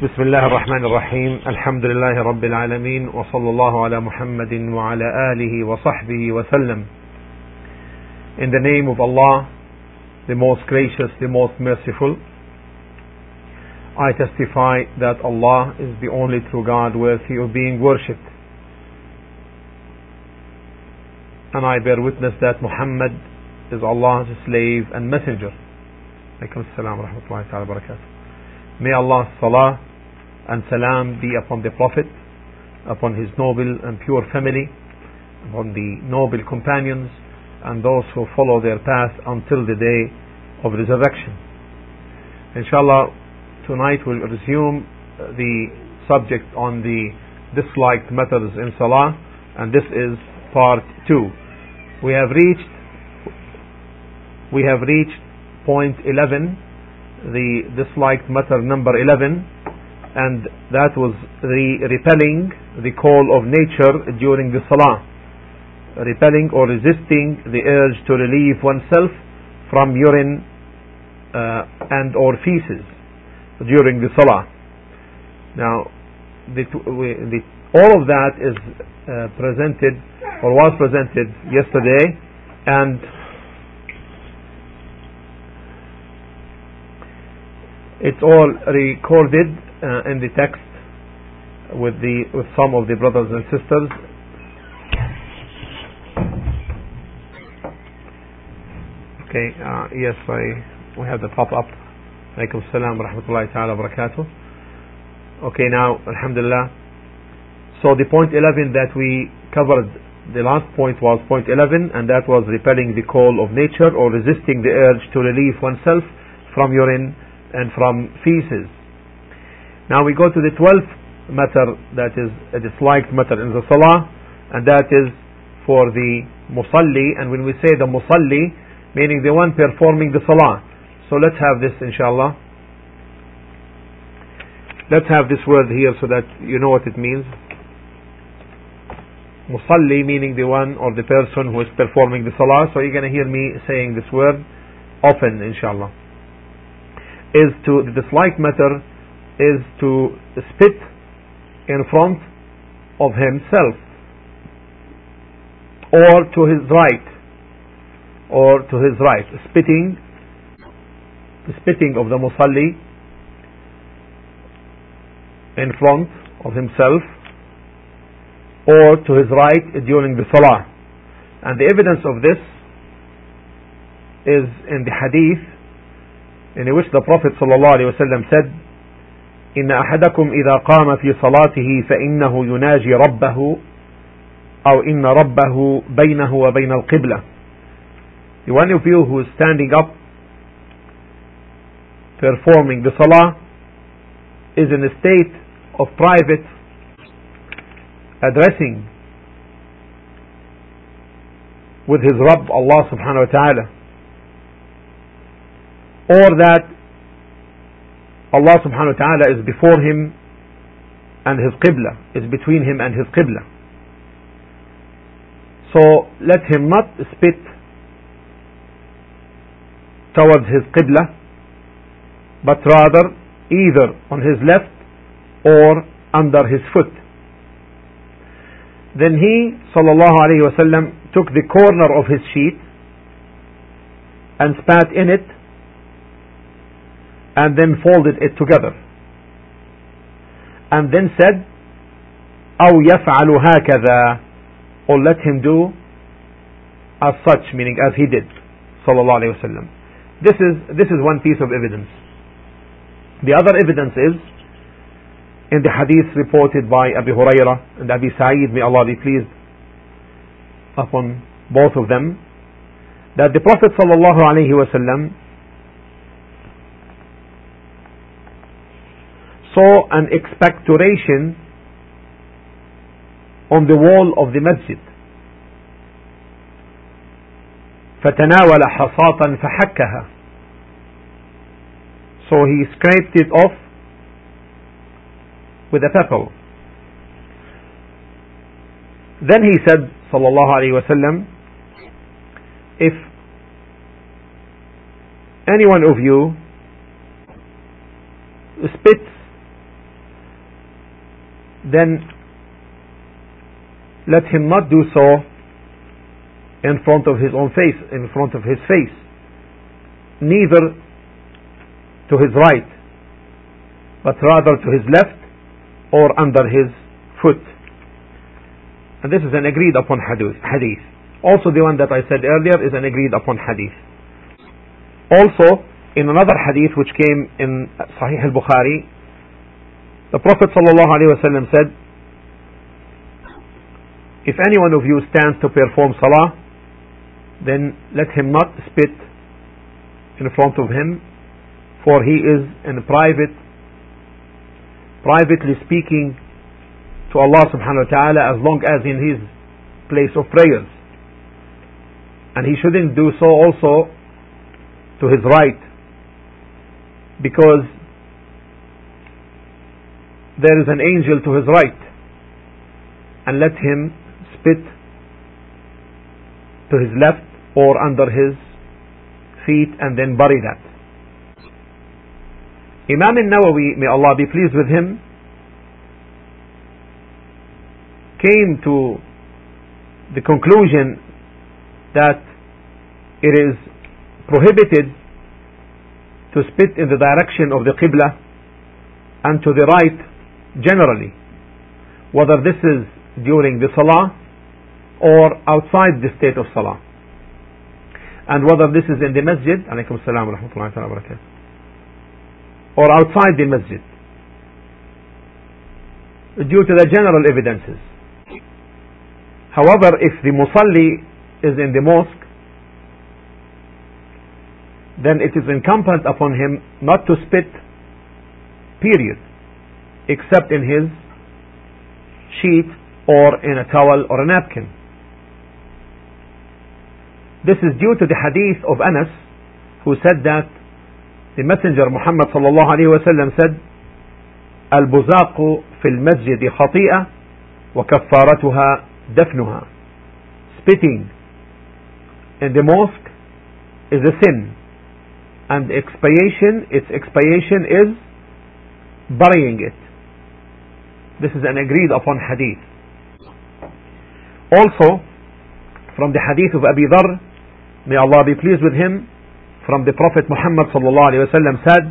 بسم الله الرحمن الرحيم الحمد لله رب العالمين وصلى الله على محمد وعلى آله وصحبه وسلم In the name of Allah, the most gracious, the most merciful, I testify that Allah is the only true God worthy of being worshipped. And I bear witness that Muhammad is Allah's slave and messenger. Alaykum as-salam wa rahmatullahi ta'ala barakatuh. May Allah's salah and salam be upon the Prophet, upon his noble and pure family, upon the noble companions, and those who follow their path until the day of resurrection. Inshallah, tonight we'll resume uh, the subject on the disliked methods in Salah, and this is part two. We have reached we have reached point 11, the disliked method number 11, and that was the repelling the call of nature during the Salah, repelling or resisting the urge to relieve oneself from urine uh, and or feces during the Salah. Now, the, the, all of that is uh, presented or was presented yesterday, and it's all recorded uh, in the text with the with some of the brothers and sisters. Okay, uh, yes, I we have the pop up. Alaikum salam rahmatullahi ta'ala barakatuh. Okay, now, alhamdulillah. So the point 11 that we covered, the last point was point 11, and that was repelling the call of nature or resisting the urge to relieve oneself from urine and from feces. Now we go to the 12th matter that is a disliked matter in the salah, and that is for the musalli. And when we say the musalli, meaning the one performing the salah. So let's have this, inshallah. Let's have this word here so that you know what it means. Musalli meaning the one or the person who is performing the salah. So you're going to hear me saying this word often, inshallah. Is to the disliked matter is to spit in front of himself or to his right or to his right. Spitting the spitting of the musalli in front of himself or to his right during the salah. And the evidence of this is in the hadith in which the prophet wasallam said إن أحدكم إذا قام في صلاته فإنه يناجي ربه أو إن ربه بينه وبين القبلة The one of you who is standing up performing the salah is in a state of private addressing with his Rabb Allah subhanahu wa ta'ala or that Allah subhanahu wa ta'ala is before him and his qibla is between him and his qibla. So let him not spit towards his qibla but rather either on his left or under his foot. Then he sallallahu alayhi took the corner of his sheet and spat in it and then folded it together and then said أو يفعل هكذا or let him do as such meaning as he did sallallahu alayhi wasallam this is this is one piece of evidence the other evidence is in the hadith reported by Abu Hurairah and Abi Sa'id may Allah be pleased upon both of them that the Prophet sallallahu alayhi wasallam saw an expectoration on the wall of the masjid فتناول حصاة فحكها so he scraped it off with a pebble then he said صلى الله عليه وسلم if any one of you spits then let him not do so in front of his own face, in front of his face, neither to his right, but rather to his left or under his foot. And this is an agreed upon hadith. Also the one that I said earlier is an agreed upon hadith. Also, in another hadith which came in Sahih al-Bukhari, the Prophet ﷺ said, if any one of you stands to perform salah, then let him not spit in front of him, for he is in private, privately speaking to Allah subhanahu wa ta'ala as long as in his place of prayers. And he shouldn't do so also to his right, because there is an angel to his right, and let him spit to his left or under his feet and then bury that. Imam al-Nawawi, may Allah be pleased with him, came to the conclusion that it is prohibited to spit in the direction of the Qibla and to the right generally, whether this is during the Salah or outside the state of Salah. And whether this is in the masjid alaykum salam wa rahmatullahi wa barakatuh or outside the masjid due to the general evidences. However if the musalli is in the mosque then it is incumbent upon him not to spit period except in his sheet or in a towel or a napkin this is due to the hadith of Anas who said that the Messenger Muhammad sallallahu alayhi wasallam said البزاق في المسجد خطيئة وكفارتها دفنها spitting in the mosque is a sin and expiation its expiation is burying it this is an agreed upon hadith also from the hadith of Abi Dharr May Allah be pleased with him. From the Prophet Muhammad sallallahu alaihi wasallam said,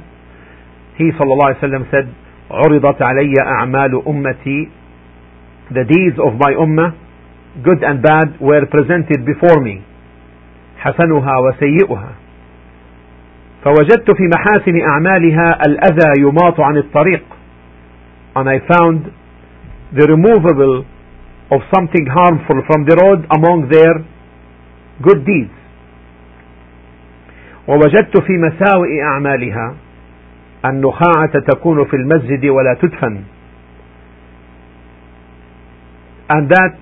he sallallahu alaihi wasallam said, عرضت علي أعمال أمتي The deeds of my ummah, good and bad, were presented before me. حسنها وسيئها. فوجدت في محاسن أعمالها الأذى يماط عن الطريق. And I found the removable of something harmful from the road among their good deeds. ووجدت في مساوئ أعمالها النخاعة تكون في المسجد ولا تدفن and that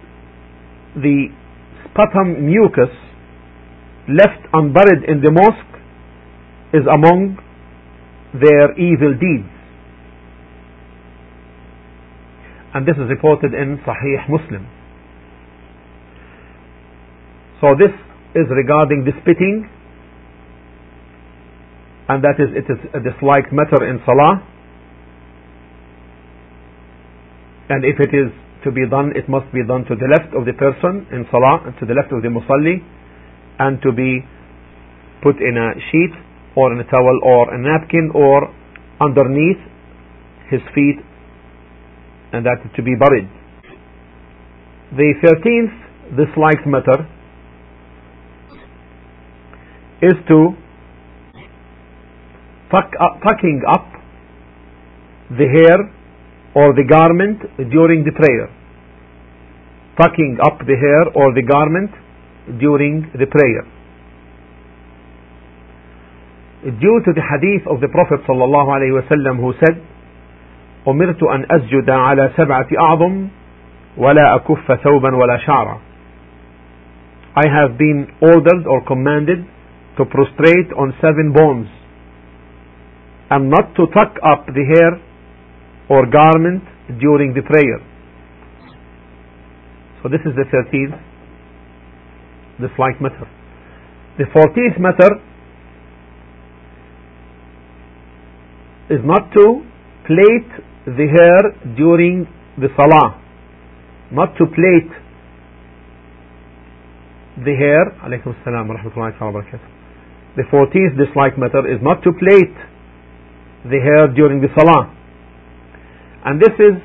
the sputum mucus left unburied in the mosque is among their evil deeds And this is reported in Sahih Muslim. So this is regarding the spitting. And that is it is a disliked matter in salah. And if it is to be done it must be done to the left of the person in salah and to the left of the musalli and to be put in a sheet or in a towel or a napkin or underneath his feet and that to be buried the 13th disliked matter is to tuck up, tucking up the hair or the garment during the prayer. Tucking up the hair or the garment during the prayer. Due to the hadith of the Prophet wasallam who said, أمرت أن أسجد على سبعة أعظم ولا أكف ثوبا ولا شعرا I have been ordered or commanded to prostrate on seven bones and not to tuck up the hair or garment during the prayer. So this is the 13th, the slight matter. The 14th matter is not to plait the hair during the salah, not to plait the hair, alaykum salam wa rahmatullahi. The 14th dislike matter is not to plait the hair during the salah. And this is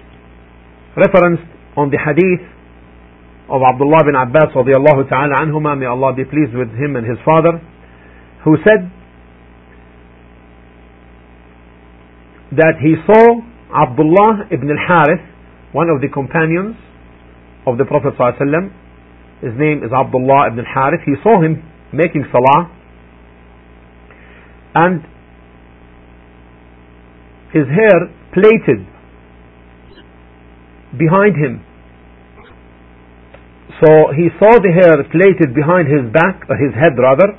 referenced on the hadith of Abdullah bin Abbas radiallahu ta'ala anhuma, may Allah be pleased with him and his father, who said that he saw Abdullah ibn al-Harith, one of the companions of the Prophet ﷺ, his name is Abdullah ibn al-Harith, he saw him making salah and his hair plaited behind him. So he saw the hair plaited behind his back, or his head rather,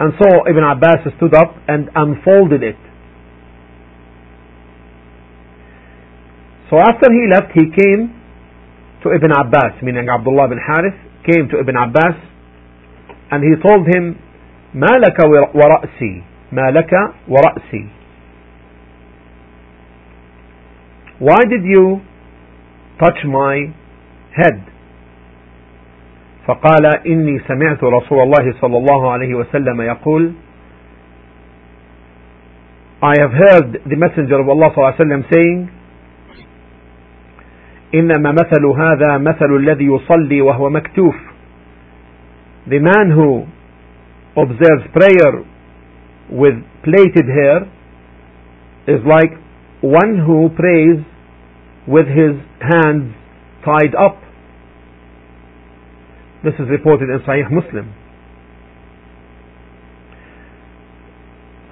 and so Ibn Abbas stood up and unfolded it. So after he left, he came to Ibn Abbas, meaning Abdullah bin Harith, came to Ibn Abbas and he told him, ما لك ورأسي ما لك ورأسي Why did you touch my head? فقال إني سمعت رسول الله صلى الله عليه وسلم يقول I have heard the messenger of Allah صلى الله عليه وسلم saying إنما مثل هذا مثل الذي يصلي وهو مكتوف The man who observes prayer with plaited hair is like one who prays with his hands tied up. This is reported in Sahih Muslim.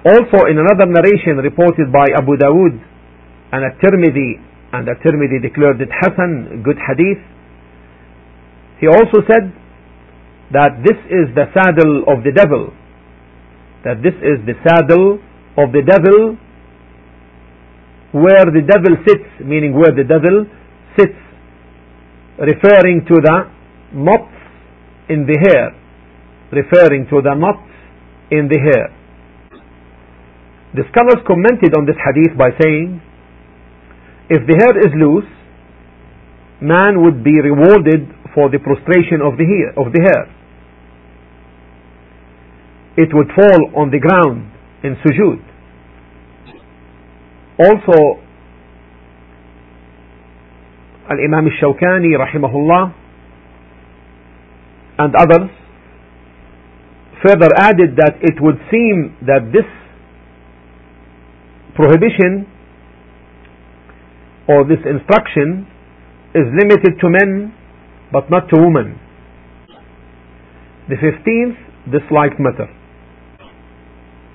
Also in another narration reported by Abu Dawood and At-Tirmidhi and At-Tirmidhi declared it Hasan, good hadith. He also said that this is the saddle of the devil. That this is the saddle of the devil where the devil sits, meaning where the devil sits, referring to the knots in the hair, referring to the knots in the hair. The scholars commented on this hadith by saying if the hair is loose, man would be rewarded for the prostration of the hair. Of the hair. It would fall on the ground in sujood. Also, Al-Imam al-Shawkani rahimahullah and others further added that it would seem that this prohibition or this instruction is limited to men but not to women. The 15th disliked matter.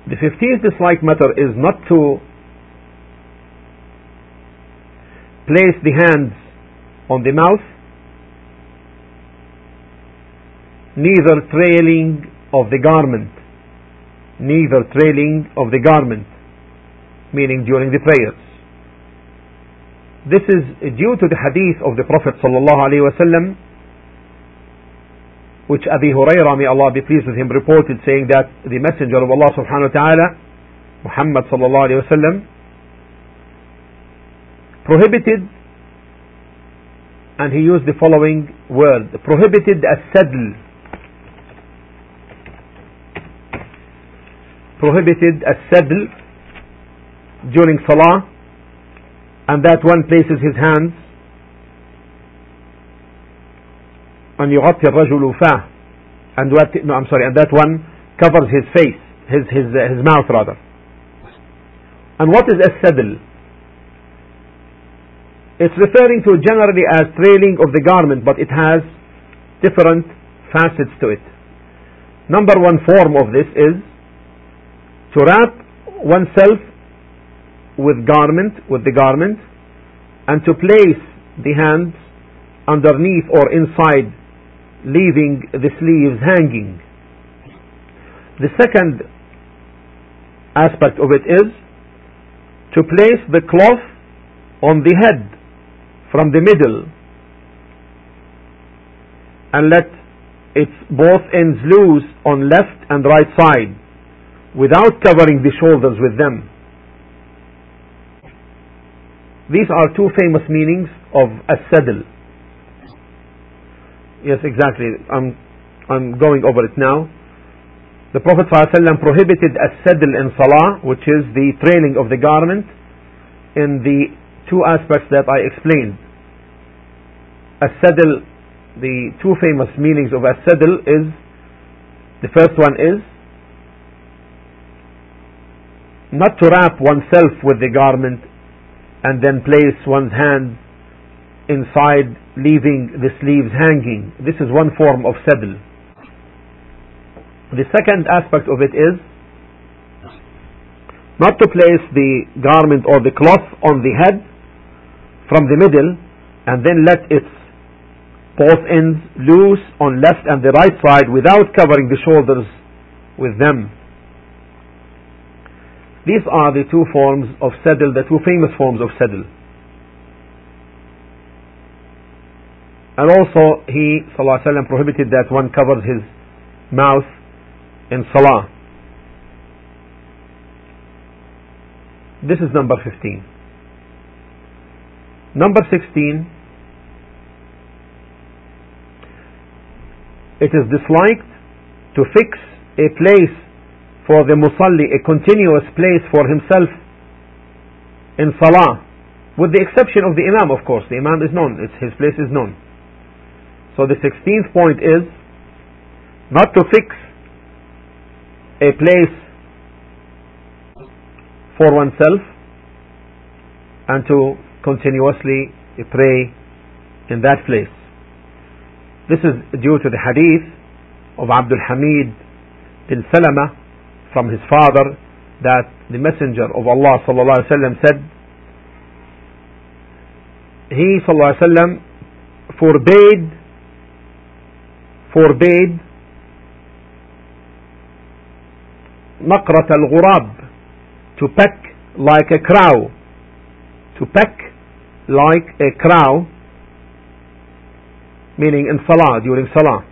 The 15th disliked matter is not to place the hands on the mouth, neither trailing of the garment, neither trailing of the garment, meaning during the prayers. This is due to the hadith of the Prophet sallallahu which Abi Hurairah, may Allah be pleased with him, reported saying that the Messenger of Allah subhanahu wa ta'ala, Muhammad sallallahu prohibited, and he used the following word, prohibited as sadl, prohibited as sadl during salah and that one places his hands and يغطي الرجل فاه and what no I'm sorry and that one covers his face his his uh, his mouth rather and what is as-sadl it's referring to generally as trailing of the garment but it has different facets to it number one form of this is to wrap oneself with garment, with the garment, and to place the hands underneath or inside, leaving the sleeves hanging. The second aspect of it is to place the cloth on the head from the middle and let its both ends loose on left and right side without covering the shoulders with them. These are two famous meanings of as-sadl. Yes, exactly. I'm, I'm going over it now. The Prophet ﷺ prohibited as-sadl in salah, which is the trailing of the garment, in the two aspects that I explained. As-sadl, the two famous meanings of as-sadl is, the first one is, not to wrap oneself with the garment and then place one's hand inside leaving the sleeves hanging. This is one form of sadl. The second aspect of it is not to place the garment or the cloth on the head from the middle and then let its both ends loose on left and the right side without covering the shoulders with them. These are the two forms of sadl, the two famous forms of sadl. And also he sallallahu prohibited that one covers his mouth in salah. This is number 15. Number 16 It is disliked to fix a place for the musalli a continuous place for himself in salah with the exception of the imam of course. The imam is known. It's, his place is known. So the 16th point is not to fix a place for oneself and to continuously pray in that place. This is due to the hadith of Abdul Hamid bin Salama from his father that the messenger of Allah sallallahu alaihi wasallam said he sallallahu alaihi wasallam forbade forbade نقرة الغراب to peck like a crow to peck like a crow meaning in salah during salah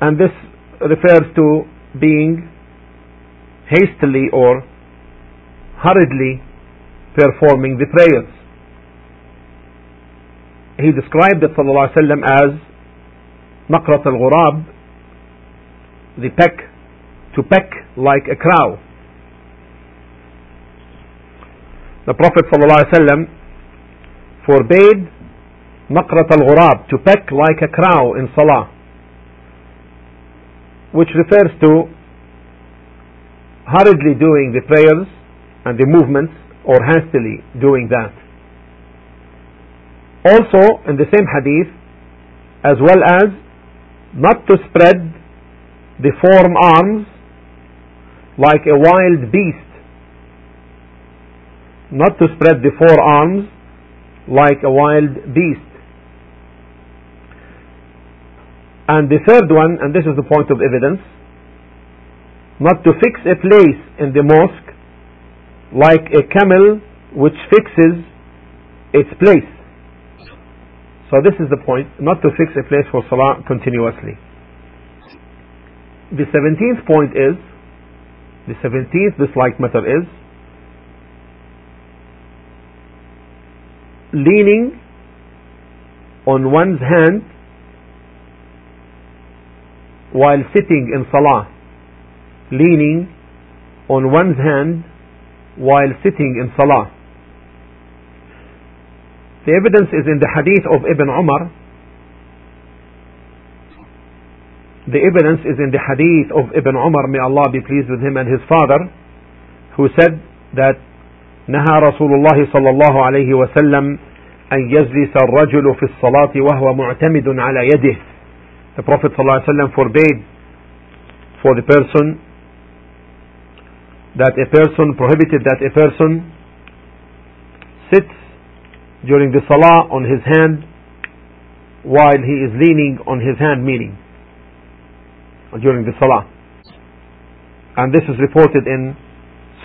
and this refers to being hastily or hurriedly performing the prayers. He described it وسلم, as نقرة الغراب, the peck, to peck like a crow. The Prophet ﷺ forbade نقرة الغراب, to peck like a crow in salah which refers to hurriedly doing the prayers and the movements or hastily doing that. Also, in the same hadith, as well as not to spread the forearms like a wild beast. Not to spread the forearms like a wild beast. And the third one, and this is the point of evidence, not to fix a place in the mosque like a camel which fixes its place. So this is the point, not to fix a place for salah continuously. The 17th point is, the 17th disliked matter is, leaning on one's hand while sitting in salah, leaning on one's hand while sitting in salah. The evidence is in the hadith of Ibn Umar. The evidence is in the hadith of Ibn Umar, may Allah be pleased with him and his father, who said that نهى رسول الله صلى الله عليه وسلم أن يجلس الرجل في الصلاة وهو معتمد على يده the Prophet ﷺ forbade for the person that a person prohibited that a person sits during the salah on his hand while he is leaning on his hand meaning during the salah. And this is reported in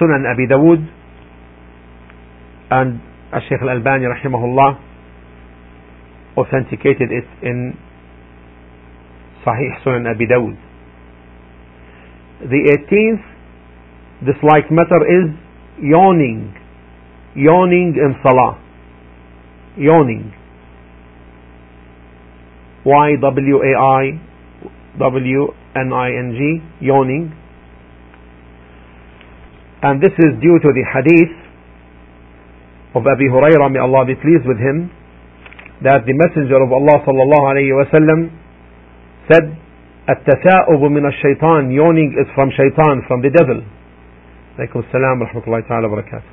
Sunan Abi Dawud and Shaykh Al-Albani rahimahullah authenticated it in Sahih Sunan Abi Dawud. The 18th disliked matter is yawning. Yawning in salah. Yawning. Y W A I W N I N G yawning. And this is due to the hadith of Abi Hurairah may Allah be pleased with him that the messenger of Allah sallallahu alayhi wasallam said التثاؤب من الشيطان yawning is from shaitan from the devil عليكم السلام ورحمة الله تعالى وبركاته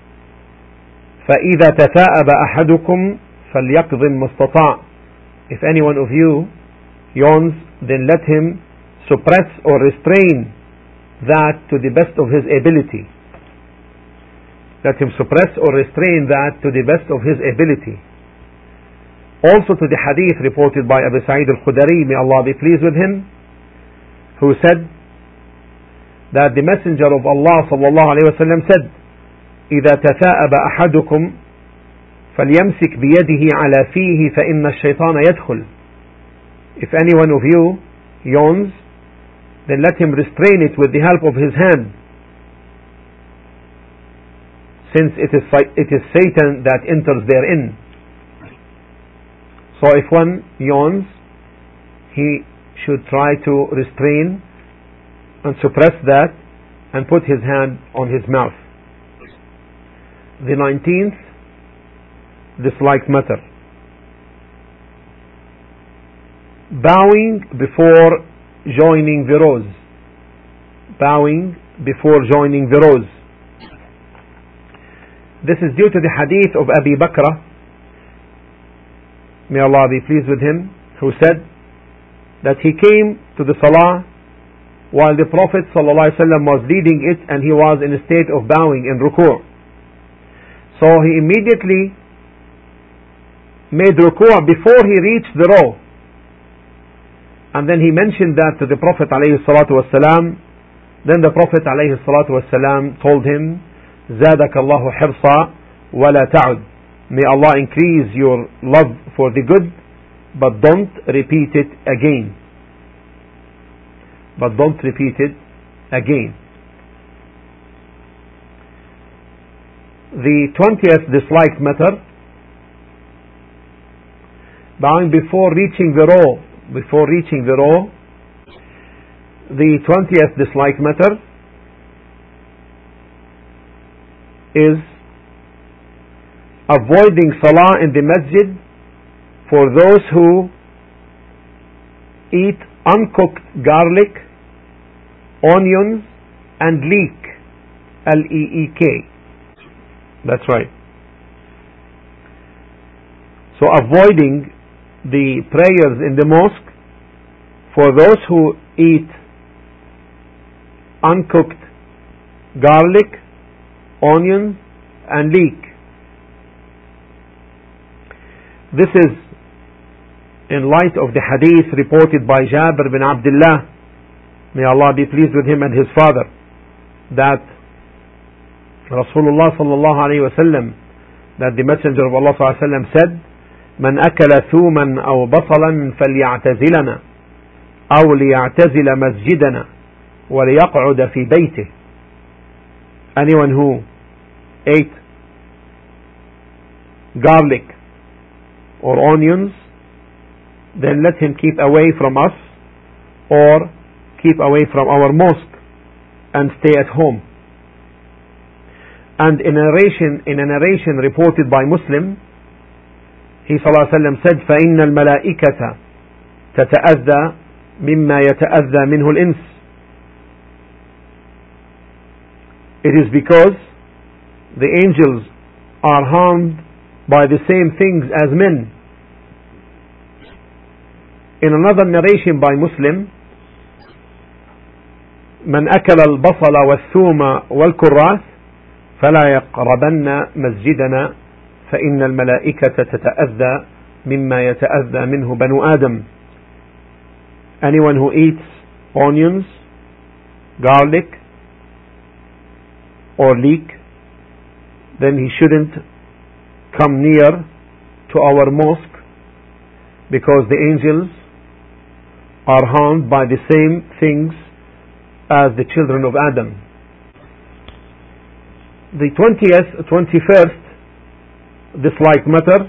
فإذا تثاءب أحدكم فليقض ما استطاع if any one of you yawns then let him suppress or restrain that to the best of his ability let him suppress or restrain that to the best of his ability. Also to the hadith reported by Abu Sa'id al-Khudari, may Allah be pleased with him, who said that the Messenger of Allah sallallahu alayhi wa said, إذا تثاءب أحدكم فليمسك بيده على فيه فإن الشيطان يدخل. If any one of you yawns, then let him restrain it with the help of his hand since it is, it is Satan that enters therein. So if one yawns, he should try to restrain and suppress that and put his hand on his mouth. The 19th, disliked matter. Bowing before joining the rows. Bowing before joining the rows. This is due to the hadith of Abi Bakr, may Allah be pleased with him, who said that he came to the salah while the Prophet ﷺ was leading it and he was in a state of bowing in ruku'. So he immediately made ruku' before he reached the row. And then he mentioned that to the Prophet ﷺ. Then the Prophet ﷺ told him زادك الله حرصا ولا تعد May Allah increase your love for the good but don't repeat it again. But don't repeat it again. The 20th disliked matter. Bowing before reaching the row before reaching the row the 20th disliked matter is avoiding salah in the masjid for those who eat uncooked garlic, onions, and leek. L E E K. That's right. So avoiding the prayers in the mosque for those who eat uncooked garlic, onion and leek. This is in light of the hadith reported by Jabir bin Abdullah, may Allah be pleased with him and his father, that Rasulullah sallallahu alayhi wasallam, that the Messenger of Allah sallallahu alayhi wasallam said, من أكل ثوما أو بصلا فليعتزلنا أو ليعتزل مسجدنا وليقعد في بيته anyone who ate garlic or onions, then let him keep away from us or keep away from our mosque and stay at home. And in a narration, in a narration reported by Muslim, he وسلم, said, فإن الملائكة تتأذى مما يتأذى منه الإنس. It is because the angels are harmed by the same things as men. In another narration by Muslim, من أكل البصل والثوم والكراث فلا يقربن مسجدنا فإن الملائكة تتأذى مما يتأذى منه بنو آدم. Anyone who eats onions, garlic, or leek then he shouldn't come near to our mosque because the angels are harmed by the same things as the children of Adam. the 20th, 21st dislike matter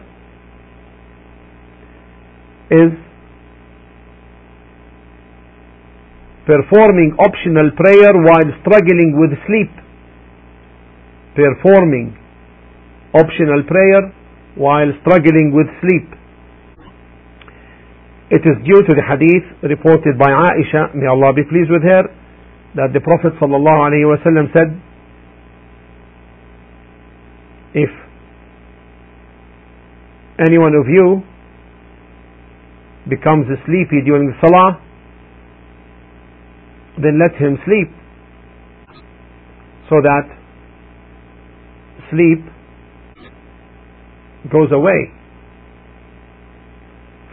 is performing optional prayer while struggling with sleep. Performing optional prayer while struggling with sleep. It is due to the hadith reported by Aisha, may Allah be pleased with her, that the Prophet ﷺ said, if any one of you becomes sleepy during the salah, then let him sleep so that sleep goes away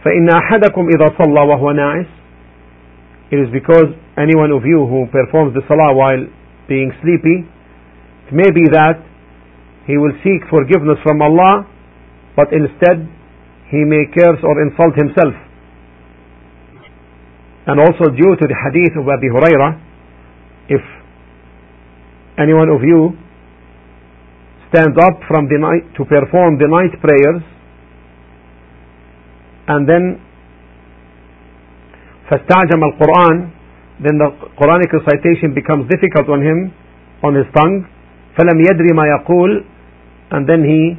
فإن أحدكم إذا صلى وهو ناعس it is because any one of you who performs the salah while being sleepy it may be that he will seek forgiveness from Allah, but instead he may curse or insult himself. And also due to the hadith of Abu Huraira, if any one of you stands up from the night to perform the night prayers, and then فاستعجم القرآن then the Quranic recitation becomes difficult on him, on his tongue. فلم يدري ما يقول and then he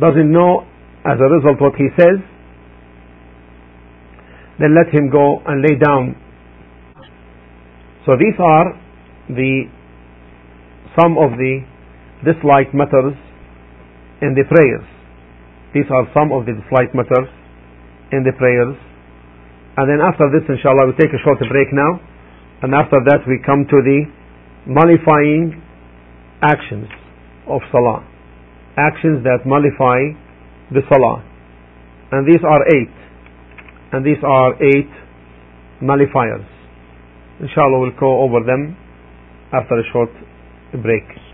doesn't know as a result what he says, then let him go and lay down. So these are the some of the disliked matters in the prayers. These are some of the slight matters in the prayers. And then after this, inshallah, we'll take a short break now. And after that, we come to the nullifying actions of salah. Actions that nullify the salah. And these are eight. And these are eight nullifiers. Inshallah we'll go over them after a short break.